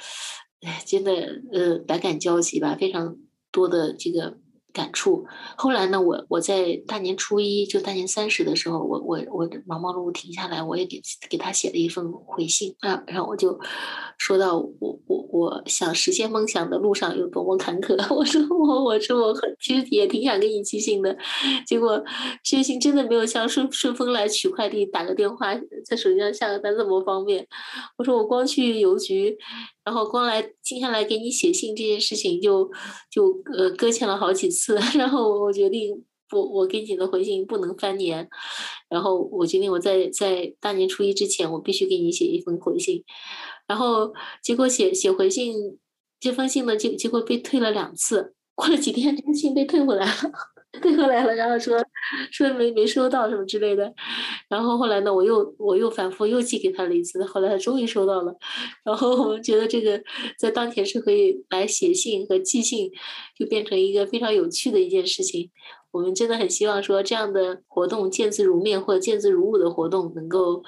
哎，真的呃百感交集吧，非常多的这个。感触。后来呢，我我在大年初一，就大年三十的时候，我我我忙忙碌碌停下来，我也给给他写了一封回信啊。然后我就说到我我我想实现梦想的路上有多么坎坷。[laughs] 我说我我说我其实也挺想给你寄信的，结果这信真的没有像顺顺丰来取快递，打个电话在手机上下个单这么方便。我说我光去邮局。然后光来静下来给你写信这件事情就就呃搁浅了好几次，[laughs] 然后我决定不，我给你的回信不能翻年，然后我决定我在在大年初一之前我必须给你写一封回信，然后结果写写回信这封信呢结结果被退了两次，过了几天这个信被退回来了。[laughs] 退回来了，然后说说没没收到什么之类的，然后后来呢，我又我又反复又寄给他了一次，后来他终于收到了，然后我们觉得这个在当前是可以来写信和寄信，就变成一个非常有趣的一件事情。我们真的很希望说这样的活动见字如面或见字如晤的活动能够。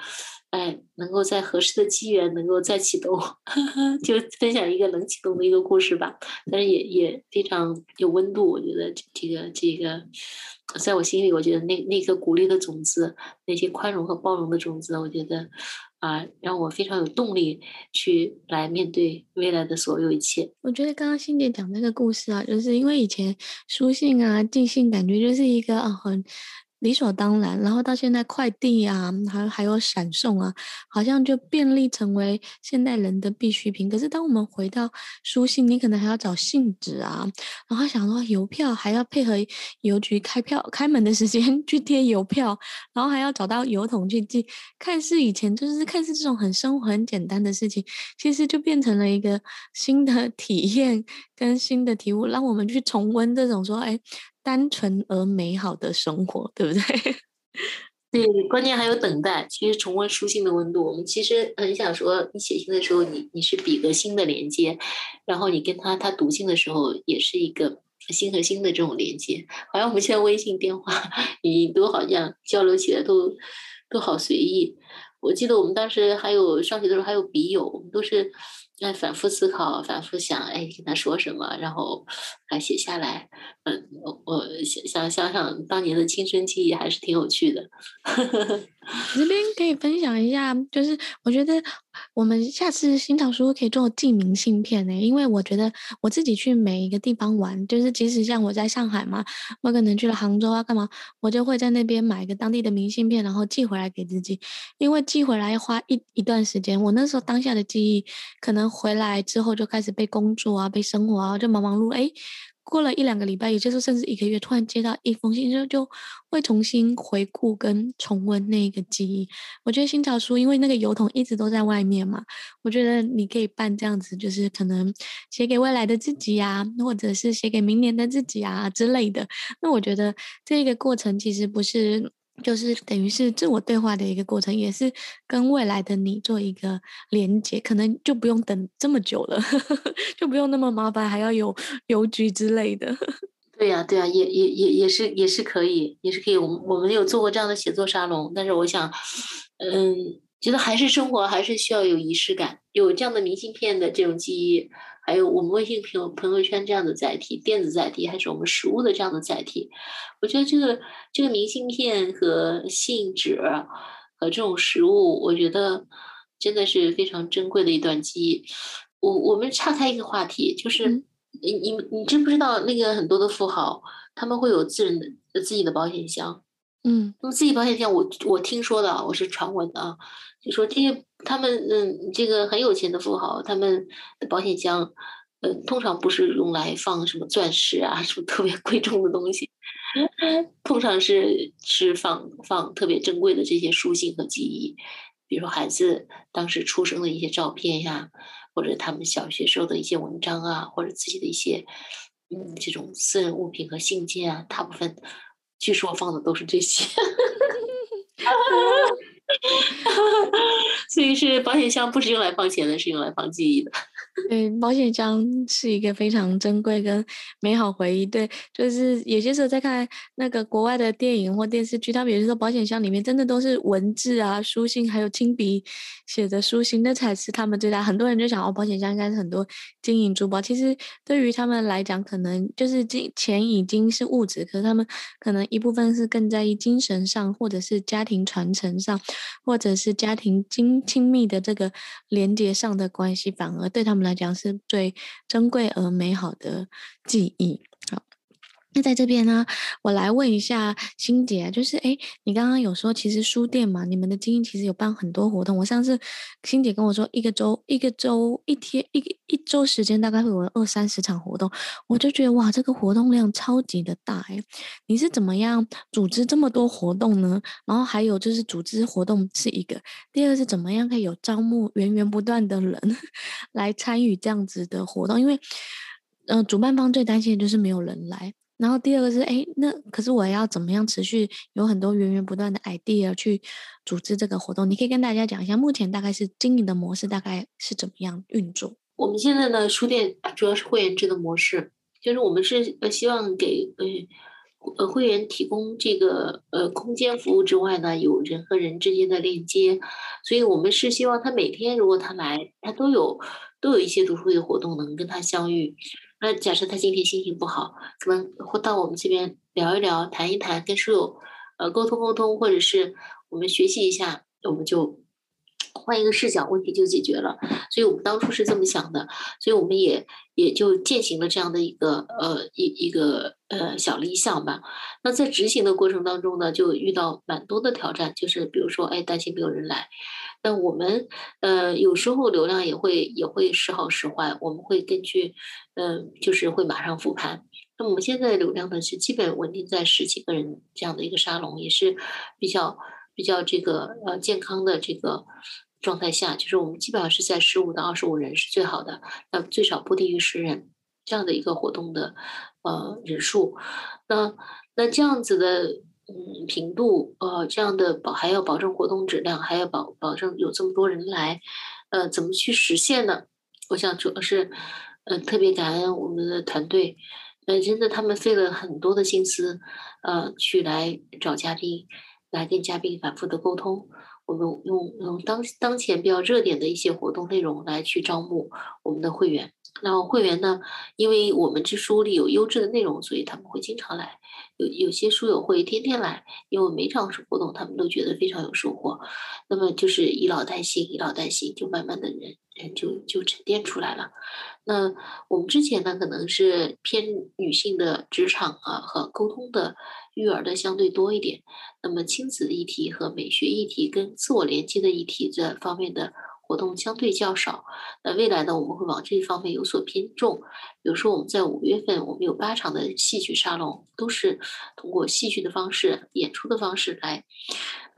哎，能够在合适的机缘能够再启动，呵呵，就分享一个能启动的一个故事吧。但是也也非常有温度，我觉得这个这个，在我心里，我觉得那那个鼓励的种子，那些宽容和包容的种子，我觉得啊，让我非常有动力去来面对未来的所有一切。我觉得刚刚欣姐讲那个故事啊，就是因为以前书信啊、寄信，感觉就是一个啊很。理所当然，然后到现在快递啊，还还有闪送啊，好像就便利成为现代人的必需品。可是当我们回到书信，你可能还要找信纸啊，然后想说邮票还要配合邮局开票开门的时间 [laughs] 去贴邮票，然后还要找到邮筒去寄。看似以前就是看似这种很生活很简单的事情，其实就变成了一个新的 [laughs] 体验跟新的体悟，让我们去重温这种说，哎。单纯而美好的生活，对不对？[laughs] 对，关键还有等待。其实重温书信的温度，我们其实很想说，你写信的时候，你你是笔和心的连接，然后你跟他他读信的时候，也是一个心和心的这种连接。好像我们现在微信、电话、语音都好像交流起来都都好随意。我记得我们当时还有上学的时候还有笔友，我们都是。那反复思考，反复想，哎，跟他说什么，然后还写下来。嗯，我想想想想当年的亲身记忆，还是挺有趣的。[laughs] 这边可以分享一下，就是我觉得我们下次新潮书可以做寄明信片呢，因为我觉得我自己去每一个地方玩，就是即使像我在上海嘛，我可能去了杭州啊，干嘛，我就会在那边买一个当地的明信片，然后寄回来给自己，因为寄回来要花一一段时间，我那时候当下的记忆，可能回来之后就开始被工作啊，被生活啊，就忙忙碌碌，哎。过了一两个礼拜，也就是甚至一个月，突然接到一封信，就就会重新回顾跟重温那个记忆。我觉得新潮书，因为那个邮筒一直都在外面嘛，我觉得你可以办这样子，就是可能写给未来的自己呀、啊，或者是写给明年的自己啊之类的。那我觉得这个过程其实不是。就是等于是自我对话的一个过程，也是跟未来的你做一个连接，可能就不用等这么久了，[laughs] 就不用那么麻烦，还要有邮局之类的。[laughs] 对呀、对呀、也也也也是也是可以，也是可以。我们我们有做过这样的写作沙龙，但是我想，嗯，觉得还是生活还是需要有仪式感，有这样的明信片的这种记忆。还有我们微信朋友朋友圈这样的载体，电子载体，还是我们实物的这样的载体，我觉得这个这个明信片和信纸和这种实物，我觉得真的是非常珍贵的一段记忆。我我们岔开一个话题，就是你你你知不知道那个很多的富豪他们会有自人的自己的保险箱？嗯，那么自己保险箱我，我我听说的，我是传闻的啊，就说这些他们嗯，这个很有钱的富豪，他们的保险箱，呃，通常不是用来放什么钻石啊，[laughs] 什么特别贵重的东西，通常是是放放特别珍贵的这些书信和记忆，比如说孩子当时出生的一些照片呀，或者他们小学时候的一些文章啊，或者自己的一些嗯这种私人物品和信件啊，大部分。据说放的都是这些，[laughs] [laughs] 所以是保险箱不是用来放钱的，是用来放记忆的。[laughs] 对，保险箱是一个非常珍贵跟美好回忆。对，就是有些时候在看那个国外的电影或电视剧，他们有些时候保险箱里面真的都是文字啊、书信，还有亲笔写的书信，那才是他们最大。很多人就想，哦，保险箱应该是很多金银珠宝。其实对于他们来讲，可能就是金钱已经是物质，可是他们可能一部分是更在意精神上，或者是家庭传承上，或者是家庭亲亲密的这个连接上的关系，反而对他们。来讲是最珍贵而美好的记忆。好，那在这边呢，我来问一下欣姐，就是哎，你刚刚有说，其实书店嘛，你们的经营其实有办很多活动。我上次欣姐跟我说，一个周、一个周、一天、一个一周时间，大概会有二三十场活动，我就觉得哇，这个活动量超级的大哎。你是怎么样组织这么多活动呢？然后还有就是组织活动是一个，第二是怎么样可以有招募源源不断的人来参与这样子的活动？因为，嗯、呃，主办方最担心的就是没有人来。然后第二个是，哎，那可是我要怎么样持续有很多源源不断的 idea 去组织这个活动？你可以跟大家讲一下，目前大概是经营的模式大概是怎么样运作？我们现在呢，书店主要是会员制的模式，就是我们是呃希望给呃呃会员提供这个呃空间服务之外呢，有人和人之间的链接，所以我们是希望他每天如果他来，他都有都有一些读书会的活动能跟他相遇。那假设他今天心情不好，可能会到我们这边聊一聊、谈一谈，跟书友呃沟通沟通，或者是我们学习一下，我们就。换一个视角，问题就解决了。所以我们当初是这么想的，所以我们也也就践行了这样的一个呃一一个呃小理想吧。那在执行的过程当中呢，就遇到蛮多的挑战，就是比如说，哎，担心没有人来。那我们呃有时候流量也会也会时好时坏，我们会根据嗯、呃，就是会马上复盘。那我们现在流量呢是基本稳定在十几个人这样的一个沙龙，也是比较比较这个呃健康的这个。状态下，就是我们基本上是在十五到二十五人是最好的，那最少不低于十人这样的一个活动的呃人数。那那这样子的嗯频度呃这样的保还要保证活动质量，还要保保证有这么多人来，呃怎么去实现呢？我想主要是呃特别感恩我们的团队，呃真的他们费了很多的心思，呃去来找嘉宾，来跟嘉宾反复的沟通。我们用用当当前比较热点的一些活动内容来去招募我们的会员。然后会员呢，因为我们这书里有优质的内容，所以他们会经常来。有有些书友会天天来，因为每场活动他们都觉得非常有收获。那么就是以老带新，以老带新，就慢慢的人人就就沉淀出来了。那我们之前呢，可能是偏女性的职场啊和沟通的。育儿的相对多一点，那么亲子议题和美学议题跟自我连接的议题这方面的活动相对较少。那未来呢，我们会往这一方面有所偏重。比如说，我们在五月份，我们有八场的戏曲沙龙，都是通过戏剧的方式、演出的方式来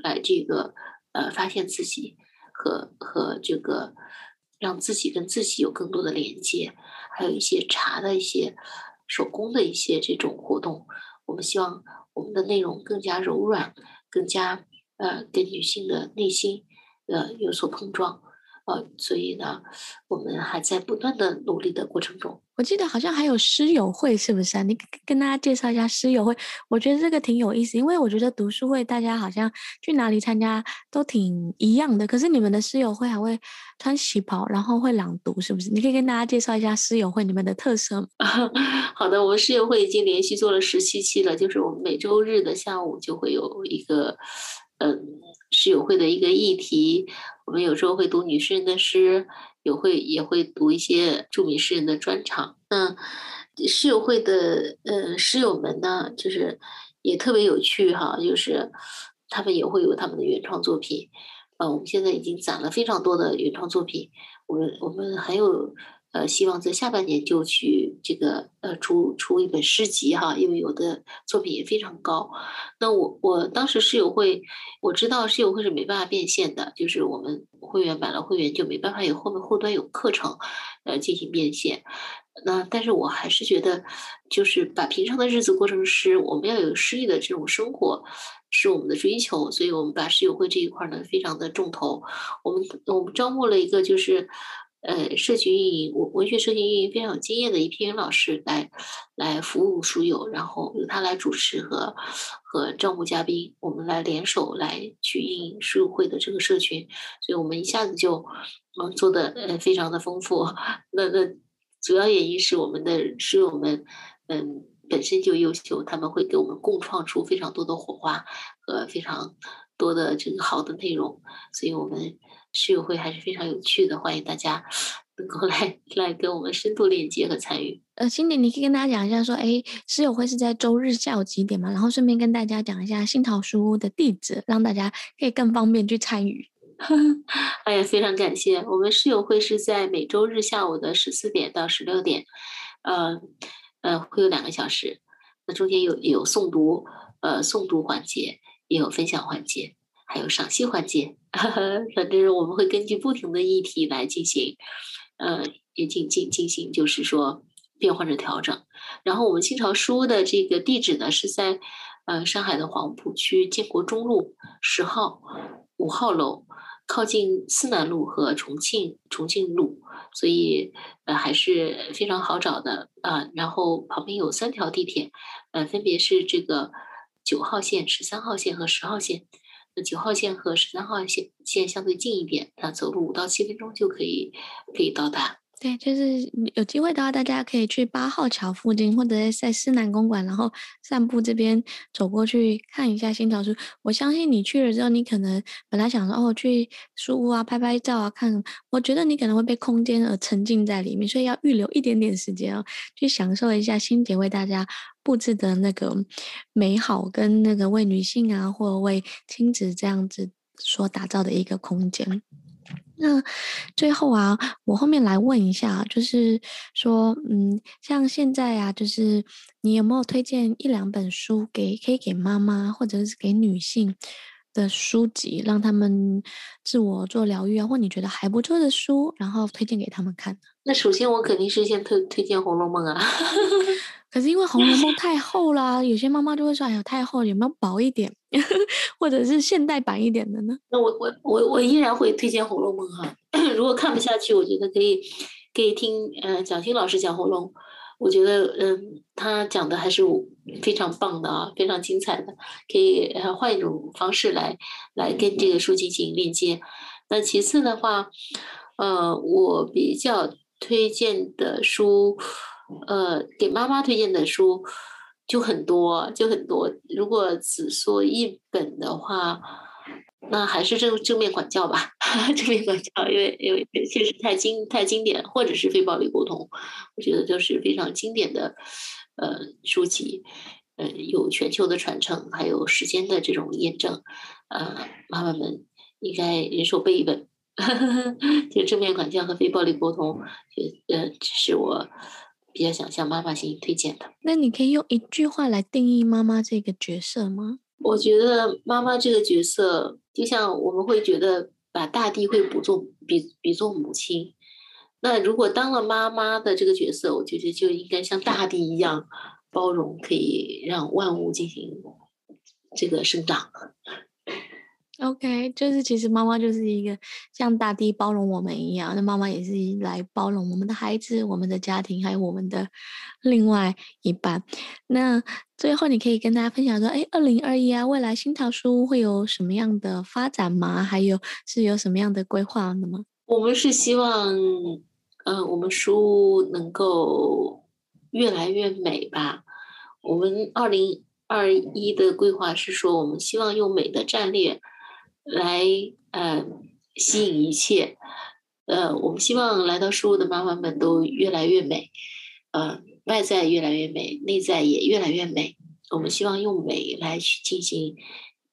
来这个呃发现自己和和这个让自己跟自己有更多的连接，还有一些茶的一些手工的一些这种活动。我们希望我们的内容更加柔软，更加呃跟女性的内心呃有所碰撞。呃，所以呢，我们还在不断的努力的过程中。我记得好像还有诗友会，是不是啊？你跟大家介绍一下诗友会。我觉得这个挺有意思，因为我觉得读书会大家好像去哪里参加都挺一样的，可是你们的诗友会还会穿旗袍，然后会朗读，是不是？你可以跟大家介绍一下诗友会你们的特色吗？[laughs] 好的，我们诗友会已经连续做了十七期了，就是我们每周日的下午就会有一个，嗯。诗友会的一个议题，我们有时候会读女诗人的诗，有会也会读一些著名诗人的专场。嗯，诗友会的呃诗友们呢，就是也特别有趣哈，就是他们也会有他们的原创作品。呃，我们现在已经攒了非常多的原创作品，我们我们还有。呃，希望在下半年就去这个呃出出一本诗集哈，因为有的作品也非常高。那我我当时诗友会，我知道诗友会是没办法变现的，就是我们会员买了会员就没办法有后面后端有课程呃进行变现。那但是我还是觉得，就是把平常的日子过成诗，我们要有诗意的这种生活是我们的追求，所以我们把诗友会这一块呢非常的重头。我们我们招募了一个就是。呃，社群运营文文学社群运营非常有经验的一批老师来来服务书友，然后由他来主持和和招募嘉宾，我们来联手来去运营书友会的这个社群，所以我们一下子就嗯做的呃非常的丰富。[laughs] 那那主要原因是我们的书友们嗯本身就优秀，他们会给我们共创出非常多的火花和非常多的这个好的内容，所以我们。诗友会还是非常有趣的，欢迎大家能够来来跟我们深度链接和参与。呃，欣姐，你可以跟大家讲一下，说，哎，诗友会是在周日下午几点嘛？然后顺便跟大家讲一下新桃书屋的地址，让大家可以更方便去参与。[laughs] 哎呀，非常感谢！我们室友会是在每周日下午的十四点到十六点，呃呃，会有两个小时。那中间有有诵读，呃，诵读环节，也有分享环节。还有赏析环节，[laughs] 反正我们会根据不同的议题来进行，呃，也进进进行，就是说变换着调整。然后我们新潮书的这个地址呢是在呃上海的黄浦区建国中路十号五号楼，靠近思南路和重庆重庆路，所以呃还是非常好找的啊，然后旁边有三条地铁，呃，分别是这个九号线、十三号线和十号线。九号线和十三号线线相对近一点，那走路五到七分钟就可以可以到达。对，就是有机会的话，大家可以去八号桥附近，或者在思南公馆，然后散步这边走过去看一下新潮书。我相信你去了之后，你可能本来想说哦，去书屋啊拍拍照啊看，我觉得你可能会被空间而沉浸在里面，所以要预留一点点时间哦，去享受一下欣姐为大家布置的那个美好，跟那个为女性啊或为亲子这样子所打造的一个空间。那最后啊，我后面来问一下，就是说，嗯，像现在啊，就是你有没有推荐一两本书给可以给妈妈或者是给女性的书籍，让他们自我做疗愈啊，或你觉得还不错的书，然后推荐给他们看？那首先我肯定是先推推荐《红楼梦》啊。[laughs] 可是因为《红楼梦》太厚啦，有些妈妈就会说：“哎呀，太厚，有没有薄一点，[laughs] 或者是现代版一点的呢？”那我我我我依然会推荐《红楼梦》哈。[coughs] 如果看不下去，我觉得可以可以听呃蒋欣老师讲《红楼梦》，我觉得嗯、呃、他讲的还是非常棒的啊，非常精彩的，可以换一种方式来来跟这个书进行链接。那其次的话，呃，我比较推荐的书。呃，给妈妈推荐的书就很多，就很多。如果只说一本的话，那还是正正面管教吧。[laughs] 正面管教，因为因为确实太经太经典，或者是非暴力沟通，我觉得都是非常经典的呃书籍。呃，有全球的传承，还有时间的这种验证。呃，妈妈们应该人手备一本。[laughs] 就正面管教和非暴力沟通，就呃，是我比较想向妈妈进行推荐的。那你可以用一句话来定义妈妈这个角色吗？我觉得妈妈这个角色，就像我们会觉得把大地会比作比比作母亲。那如果当了妈妈的这个角色，我觉得就应该像大地一样包容，可以让万物进行这个生长。OK，就是其实妈妈就是一个像大地包容我们一样，那妈妈也是来包容我们的孩子、我们的家庭，还有我们的另外一半。那最后你可以跟大家分享说，哎，二零二一啊，未来新桃书会有什么样的发展吗？还有是有什么样的规划的吗？我们是希望。嗯，我们书能够越来越美吧。我们二零二一的规划是说，我们希望用美的战略来呃吸引一切。呃，我们希望来到书屋的妈妈们都越来越美，呃，外在越来越美，内在也越来越美。我们希望用美来去进行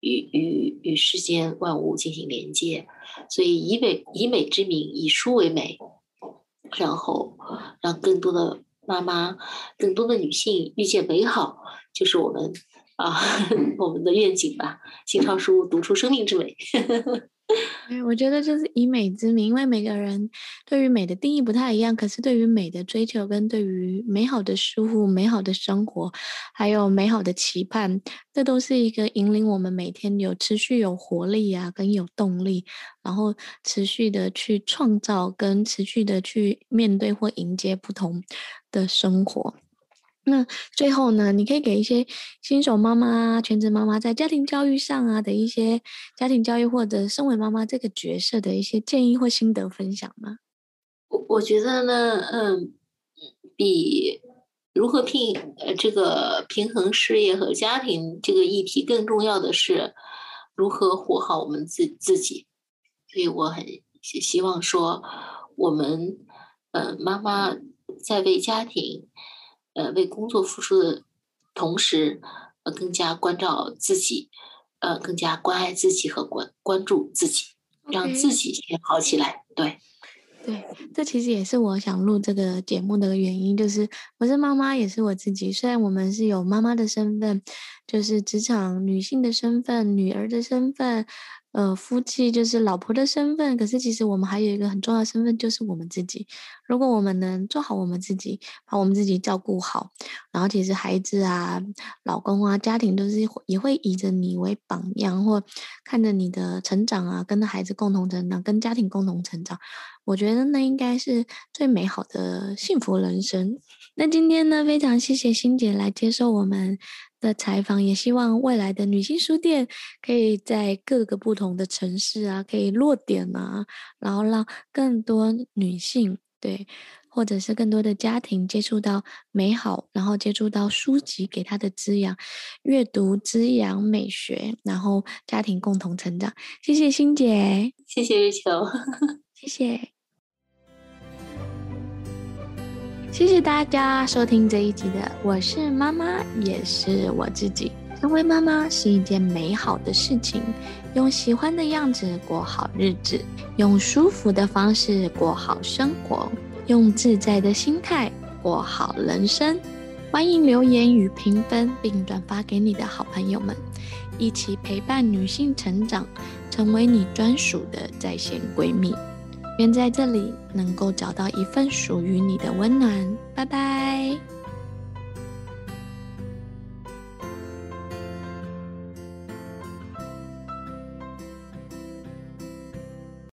与与与世间万物进行连接，所以以美以美之名，以书为美。然后，让更多的妈妈、更多的女性遇见美好，就是我们啊 [laughs] 我们的愿景吧。新创书读出生命之美。[laughs] 哎，我觉得就是以美之名，因为每个人对于美的定义不太一样，可是对于美的追求跟对于美好的事物、美好的生活，还有美好的期盼，这都是一个引领我们每天有持续有活力啊，跟有动力，然后持续的去创造跟持续的去面对或迎接不同的生活。那最后呢，你可以给一些新手妈妈、全职妈妈在家庭教育上啊的一些家庭教育或者身为妈妈这个角色的一些建议或心得分享吗？我我觉得呢，嗯，比如何平呃这个平衡事业和家庭这个议题更重要的是如何活好我们自自己。所以我很希望说，我们呃妈妈在为家庭。呃，为工作付出的同时，呃，更加关照自己，呃，更加关爱自己和关关注自己让自己先好起来。对，对，这其实也是我想录这个节目的原因，就是我是妈妈，也是我自己。虽然我们是有妈妈的身份，就是职场女性的身份、女儿的身份。呃，夫妻就是老婆的身份，可是其实我们还有一个很重要的身份，就是我们自己。如果我们能做好我们自己，把我们自己照顾好，然后其实孩子啊、老公啊、家庭都是也会以着你为榜样，或看着你的成长啊，跟着孩子共同成长，跟家庭共同成长。我觉得那应该是最美好的幸福人生。那今天呢，非常谢谢欣姐来接受我们的采访，也希望未来的女性书店可以在各个不同的城市啊，可以落点啊，然后让更多女性对，或者是更多的家庭接触到美好，然后接触到书籍给她的滋养，阅读滋养美学，然后家庭共同成长。谢谢欣姐，谢谢月球，[laughs] 谢谢。谢谢大家收听这一集的《我是妈妈，也是我自己》。成为妈妈是一件美好的事情，用喜欢的样子过好日子，用舒服的方式过好生活，用自在的心态过好人生。欢迎留言与评分，并转发给你的好朋友们，一起陪伴女性成长，成为你专属的在线闺蜜。愿在这里能够找到一份属于你的温暖。拜拜。